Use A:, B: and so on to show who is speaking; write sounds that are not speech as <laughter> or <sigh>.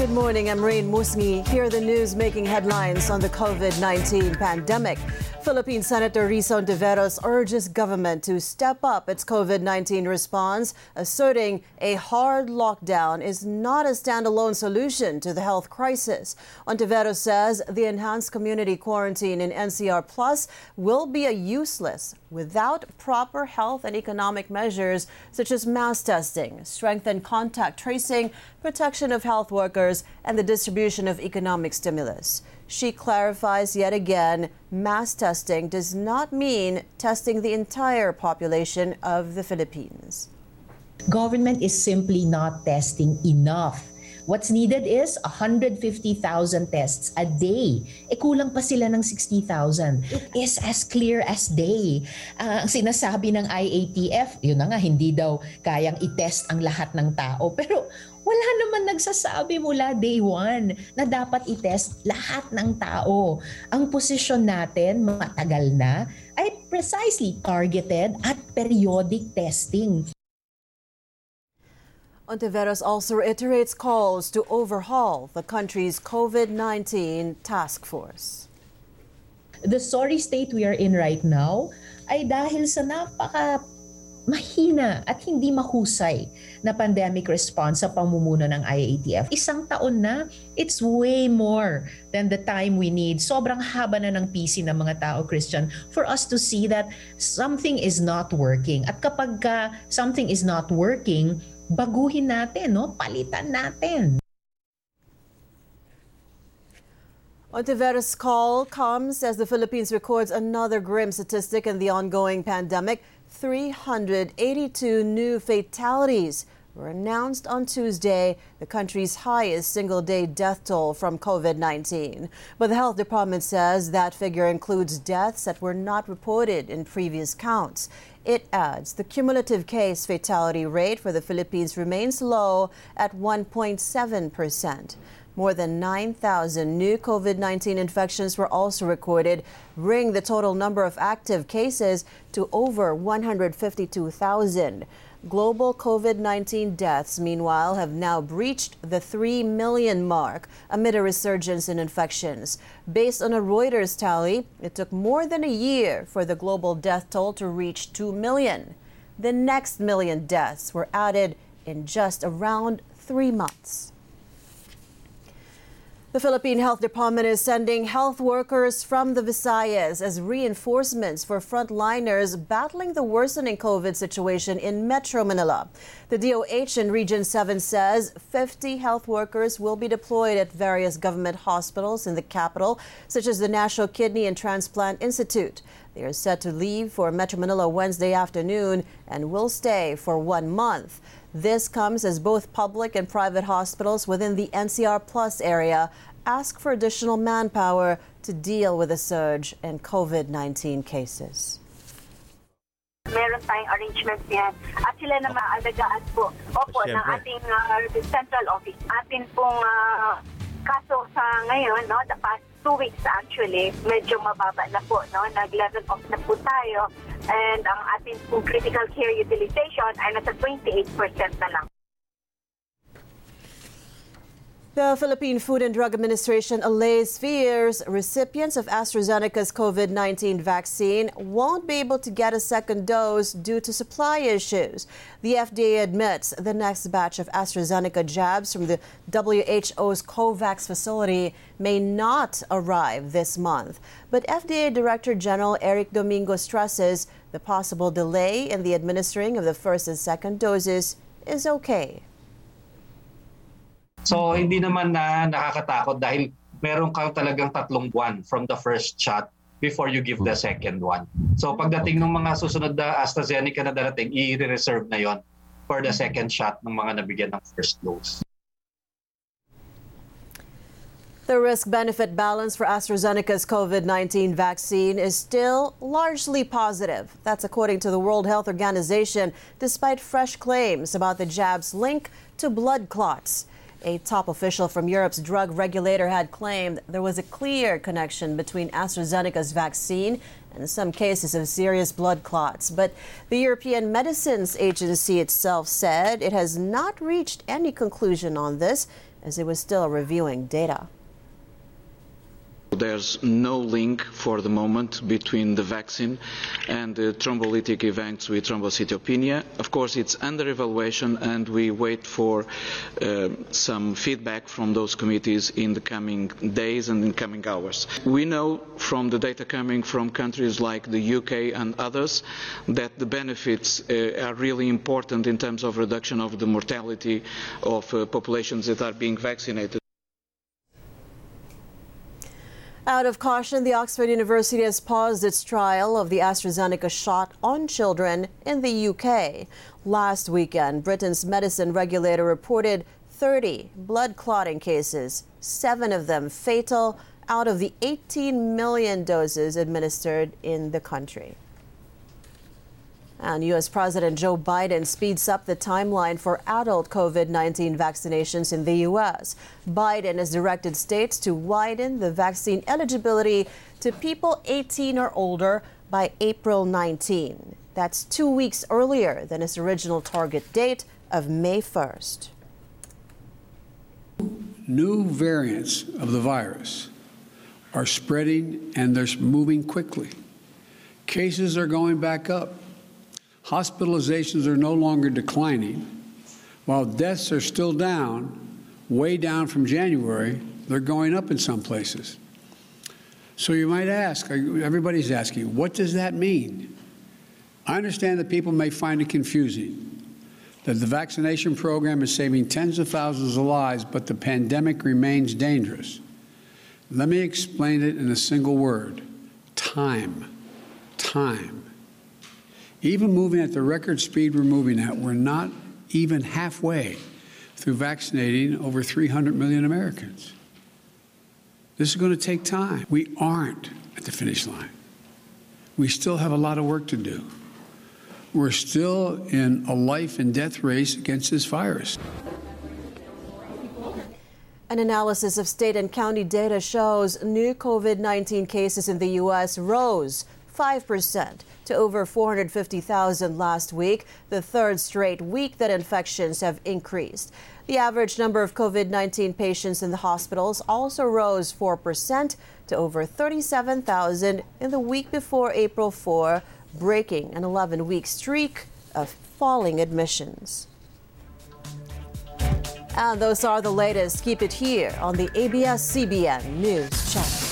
A: Good morning. I'm Rain Musngi. Here are the news making headlines on the COVID 19 pandemic. Philippine Senator Risa Hontiveros urges government to step up its COVID 19 response, asserting a hard lockdown is not a standalone solution to the health crisis. Hontiveros says the enhanced community quarantine in NCR Plus will be a useless without proper health and economic measures such as mass testing, strengthened contact tracing, protection of health workers, and the distribution of economic stimulus. She clarifies yet again mass testing does not mean testing the entire population of the Philippines.
B: Government is simply not testing enough. What's needed is 150,000 tests a day. E kulang pa sila ng 60,000. It is as clear as day. Uh, ang sinasabi ng IATF, yun na nga, hindi daw kayang i-test ang lahat ng tao. <laughs> Pero naman nagsasabi mula day one na dapat i-test lahat ng tao. Ang posisyon natin matagal na ay precisely targeted at periodic testing.
A: Ontiveros also reiterates calls to overhaul the country's COVID 19 task force.
B: The sorry state we are in right now ay dahil sa napaka mahina at hindi mahusay na pandemic response sa pamumuno ng IATF. Isang taon na, it's way more than the time we need. Sobrang haba na ng PC ng mga tao, Christian, for us to see that something is not working. At kapag ka something is not working, baguhin natin, no? palitan natin.
A: Ontiveros' call comes as the Philippines records another grim statistic in the ongoing pandemic. 382 new fatalities were announced on Tuesday, the country's highest single day death toll from COVID 19. But the health department says that figure includes deaths that were not reported in previous counts. It adds the cumulative case fatality rate for the Philippines remains low at 1.7 percent. More than 9,000 new COVID 19 infections were also recorded, bringing the total number of active cases to over 152,000. Global COVID 19 deaths, meanwhile, have now breached the 3 million mark amid a resurgence in infections. Based on a Reuters tally, it took more than a year for the global death toll to reach 2 million. The next million deaths were added in just around three months. The Philippine Health Department is sending health workers from the Visayas as reinforcements for frontliners battling the worsening COVID situation in Metro Manila. The DOH in Region 7 says 50 health workers will be deployed at various government hospitals in the capital, such as the National Kidney and Transplant Institute. They are set to leave for Metro Manila Wednesday afternoon and will stay for one month. This comes as both public and private hospitals within the NCR Plus area ask for additional manpower to deal with the surge in COVID 19 cases.
C: Meron tayong arrangements yan. At sila na maaalagaan po. Opo, ng ating uh, central office. Atin pong uh, kaso sa ngayon, no, the past two weeks actually, medyo mababa na po. No? Nag-level off na po tayo. And ang ating critical care utilization ay nasa 28% na lang.
A: The Philippine Food and Drug Administration allays fears recipients of AstraZeneca's COVID 19 vaccine won't be able to get a second dose due to supply issues. The FDA admits the next batch of AstraZeneca jabs from the WHO's COVAX facility may not arrive this month. But FDA Director General Eric Domingo stresses the possible delay in the administering of the first and second doses is okay.
D: So hindi naman na nakakatakot dahil meron kang talagang tatlong buwan from the first shot before you give the second one. So pagdating ng mga susunod na AstraZeneca na darating, i-reserve na yon for the second shot ng mga nabigyan ng first dose.
A: The risk benefit balance for AstraZeneca's COVID 19 vaccine is still largely positive. That's according to the World Health Organization, despite fresh claims about the jab's link to blood clots. A top official from Europe's drug regulator had claimed there was a clear connection between AstraZeneca's vaccine and some cases of serious blood clots. But the European Medicines Agency itself said it has not reached any conclusion on this as it was still reviewing data.
E: There's no link for the moment between the vaccine and the thromboembolic events with thrombocytopenia. Of course, it's under evaluation and we wait for uh, some feedback from those committees in the coming days and in coming hours. We know from the data coming from countries like the UK and others that the benefits uh, are really important in terms of reduction of the mortality of uh, populations that are being vaccinated.
A: Out of caution, the Oxford University has paused its trial of the AstraZeneca shot on children in the UK. Last weekend, Britain's medicine regulator reported 30 blood clotting cases, seven of them fatal, out of the 18 million doses administered in the country. And U.S. President Joe Biden speeds up the timeline for adult COVID 19 vaccinations in the U.S. Biden has directed states to widen the vaccine eligibility to people 18 or older by April 19. That's two weeks earlier than his original target date of May 1st.
F: New variants of the virus are spreading and they're moving quickly. Cases are going back up. Hospitalizations are no longer declining. While deaths are still down, way down from January, they're going up in some places. So you might ask, uh, everybody's asking, what does that mean? I understand that people may find it confusing that the vaccination program is saving tens of thousands of lives, but the pandemic remains dangerous. Let me explain it in a single word time. Time. Even moving at the record speed we're moving at, we're not even halfway through vaccinating over 300 million Americans. This is going to take time. We aren't at the finish line. We still have a lot of work to do. We're still in a life and death race against this virus.
A: An analysis of state and county data shows new COVID 19 cases in the U.S. rose 5% to over 450,000 last week, the third straight week that infections have increased. The average number of COVID 19 patients in the hospitals also rose 4% to over 37,000 in the week before April 4, breaking an 11 week streak of falling admissions. And those are the latest. Keep it here on the ABS CBN News Channel.